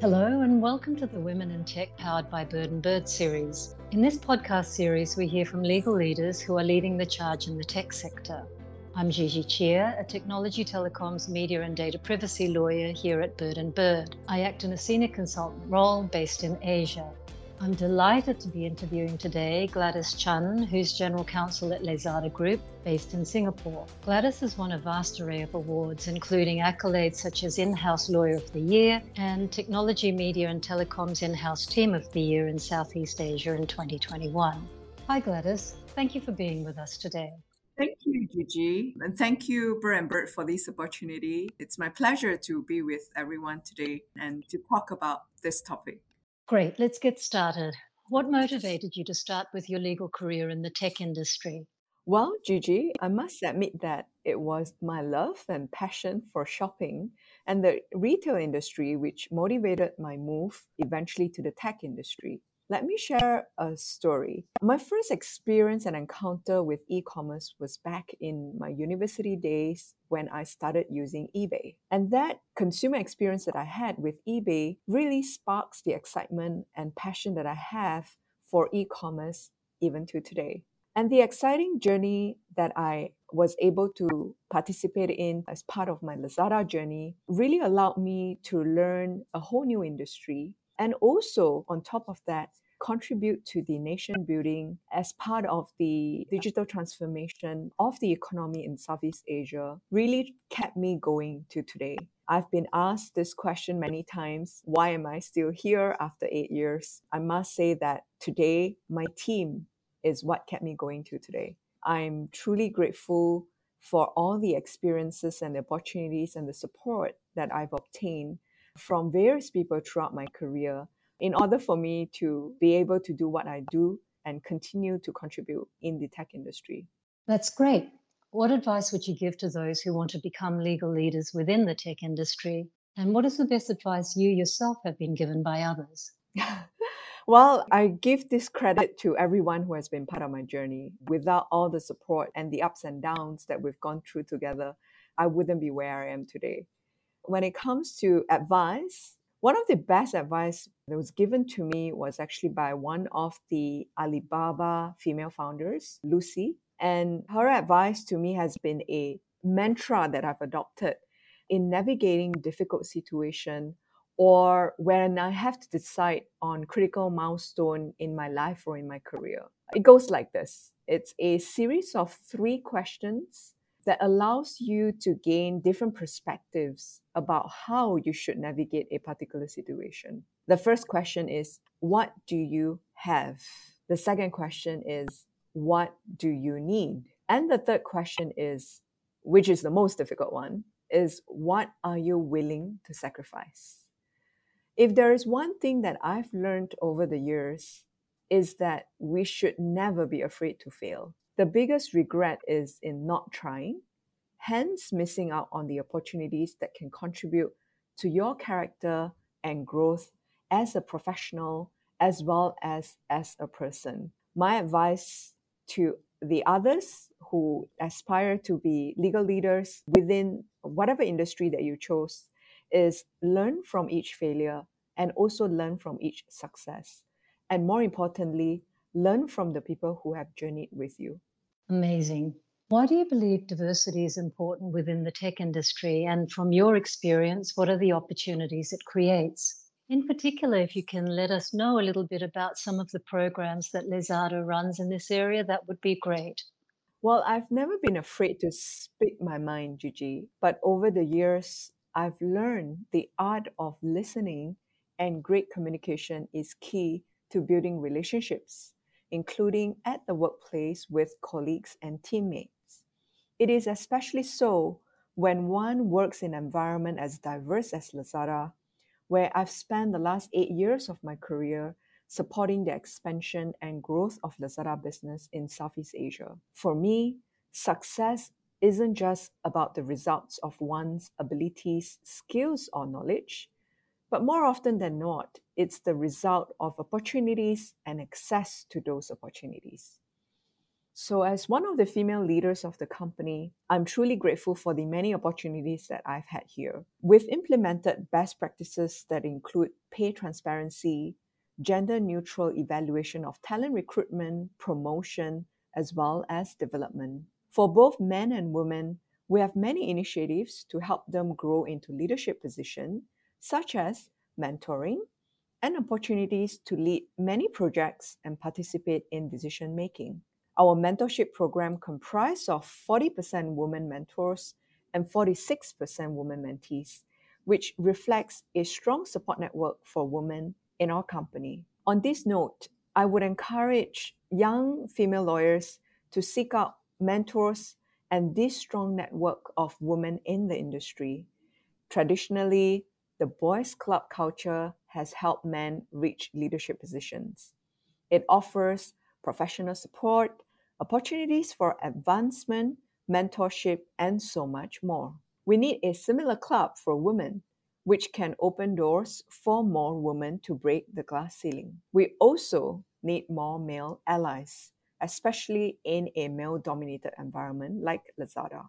Hello, and welcome to the Women in Tech powered by Bird and Bird series. In this podcast series, we hear from legal leaders who are leading the charge in the tech sector. I'm Gigi Cheah, a technology, telecoms, media, and data privacy lawyer here at Bird and Bird. I act in a senior consultant role based in Asia. I'm delighted to be interviewing today Gladys Chun, who's General Counsel at Lazada Group, based in Singapore. Gladys has won a vast array of awards, including accolades such as In House Lawyer of the Year and Technology, Media and Telecoms In House Team of the Year in Southeast Asia in 2021. Hi, Gladys. Thank you for being with us today. Thank you, Gigi. And thank you, Bird and Bird, for this opportunity. It's my pleasure to be with everyone today and to talk about this topic. Great, let's get started. What motivated you to start with your legal career in the tech industry? Well, Gigi, I must admit that it was my love and passion for shopping and the retail industry which motivated my move eventually to the tech industry. Let me share a story. My first experience and encounter with e commerce was back in my university days when I started using eBay. And that consumer experience that I had with eBay really sparks the excitement and passion that I have for e commerce even to today. And the exciting journey that I was able to participate in as part of my Lazada journey really allowed me to learn a whole new industry and also on top of that contribute to the nation building as part of the digital transformation of the economy in Southeast Asia really kept me going to today. I've been asked this question many times why am I still here after eight years? I must say that today, my team is what kept me going to today. I'm truly grateful for all the experiences and the opportunities and the support that I've obtained from various people throughout my career in order for me to be able to do what I do and continue to contribute in the tech industry. That's great. What advice would you give to those who want to become legal leaders within the tech industry? And what is the best advice you yourself have been given by others? well, I give this credit to everyone who has been part of my journey. Without all the support and the ups and downs that we've gone through together, I wouldn't be where I am today. When it comes to advice, one of the best advice that was given to me was actually by one of the Alibaba female founders, Lucy. And her advice to me has been a mantra that I've adopted in navigating difficult situation or when I have to decide on critical milestone in my life or in my career. It goes like this. It's a series of three questions that allows you to gain different perspectives about how you should navigate a particular situation. The first question is, What do you have? The second question is, What do you need? And the third question is, which is the most difficult one, is what are you willing to sacrifice? If there is one thing that I've learned over the years, is that we should never be afraid to fail. The biggest regret is in not trying, hence missing out on the opportunities that can contribute to your character and growth as a professional as well as as a person. My advice to the others who aspire to be legal leaders within whatever industry that you chose is learn from each failure and also learn from each success. And more importantly, learn from the people who have journeyed with you. Amazing. Why do you believe diversity is important within the tech industry? And from your experience, what are the opportunities it creates? In particular, if you can let us know a little bit about some of the programs that Lazada runs in this area, that would be great. Well, I've never been afraid to speak my mind, Gigi, but over the years, I've learned the art of listening and great communication is key to building relationships including at the workplace with colleagues and teammates. It is especially so when one works in an environment as diverse as Lazada, where I've spent the last eight years of my career supporting the expansion and growth of Lazada business in Southeast Asia. For me, success isn't just about the results of one's abilities, skills, or knowledge, but more often than not, it's the result of opportunities and access to those opportunities. So, as one of the female leaders of the company, I'm truly grateful for the many opportunities that I've had here. We've implemented best practices that include pay transparency, gender neutral evaluation of talent recruitment, promotion, as well as development. For both men and women, we have many initiatives to help them grow into leadership positions, such as mentoring and opportunities to lead many projects and participate in decision making. Our mentorship program comprised of 40% women mentors and 46% women mentees, which reflects a strong support network for women in our company. On this note, I would encourage young female lawyers to seek out mentors and this strong network of women in the industry. Traditionally, the boys' club culture has helped men reach leadership positions. It offers professional support, opportunities for advancement, mentorship, and so much more. We need a similar club for women, which can open doors for more women to break the glass ceiling. We also need more male allies, especially in a male dominated environment like Lazada.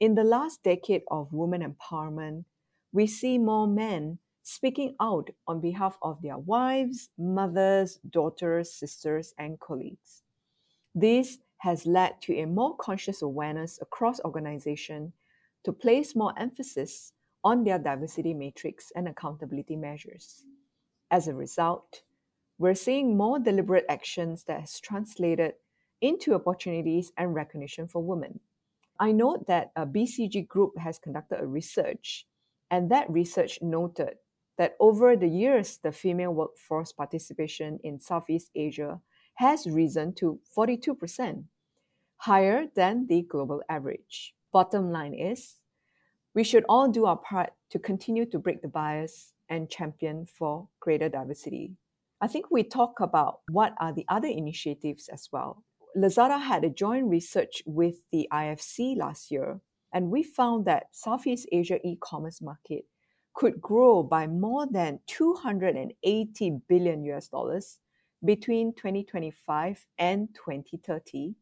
In the last decade of women empowerment, we see more men speaking out on behalf of their wives, mothers, daughters, sisters, and colleagues. This has led to a more conscious awareness across organizations to place more emphasis on their diversity matrix and accountability measures. As a result, we're seeing more deliberate actions that has translated into opportunities and recognition for women. I note that a BCG group has conducted a research, and that research noted that over the years, the female workforce participation in Southeast Asia has risen to 42%, higher than the global average. Bottom line is, we should all do our part to continue to break the bias and champion for greater diversity. I think we talk about what are the other initiatives as well. Lazada had a joint research with the IFC last year, and we found that Southeast Asia e-commerce market could grow by more than 280 billion US dollars between 2025 and 2030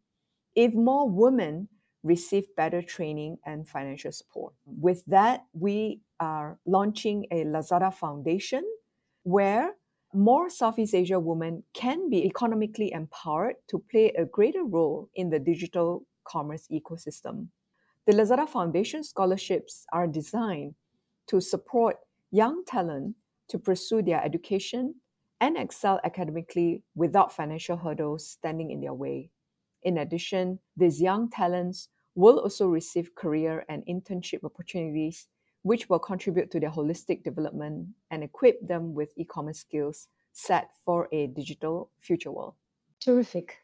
if more women receive better training and financial support. With that, we are launching a Lazada Foundation where more Southeast Asia women can be economically empowered to play a greater role in the digital commerce ecosystem. The Lazada Foundation scholarships are designed to support young talent to pursue their education and excel academically without financial hurdles standing in their way. In addition, these young talents will also receive career and internship opportunities, which will contribute to their holistic development and equip them with e commerce skills set for a digital future world. Terrific.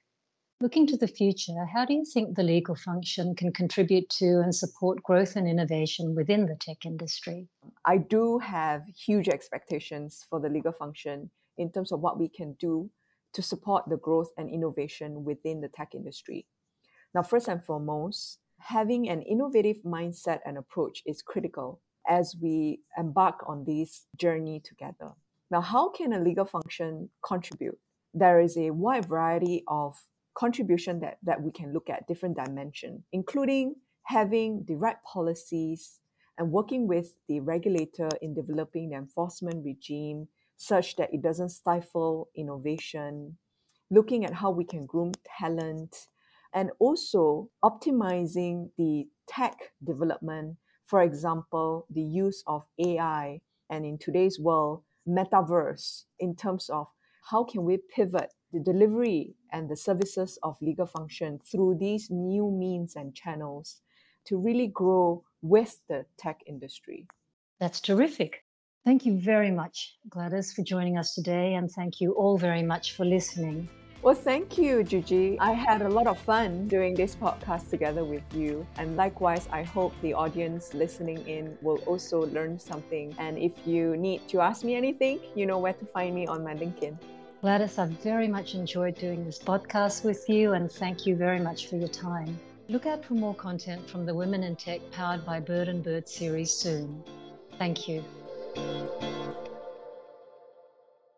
Looking to the future, how do you think the legal function can contribute to and support growth and innovation within the tech industry? I do have huge expectations for the legal function in terms of what we can do to support the growth and innovation within the tech industry. Now, first and foremost, having an innovative mindset and approach is critical as we embark on this journey together. Now, how can a legal function contribute? There is a wide variety of contribution that, that we can look at different dimension, including having the right policies and working with the regulator in developing the enforcement regime such that it doesn't stifle innovation, looking at how we can groom talent, and also optimizing the tech development. For example, the use of AI and in today's world, metaverse in terms of how can we pivot the delivery and the services of legal function through these new means and channels to really grow with the tech industry. That's terrific. Thank you very much, Gladys, for joining us today, and thank you all very much for listening. Well, thank you, Gigi. I had a lot of fun doing this podcast together with you. And likewise, I hope the audience listening in will also learn something. And if you need to ask me anything, you know where to find me on my LinkedIn. Gladys, I've very much enjoyed doing this podcast with you, and thank you very much for your time. Look out for more content from the Women in Tech powered by Bird and Bird series soon. Thank you.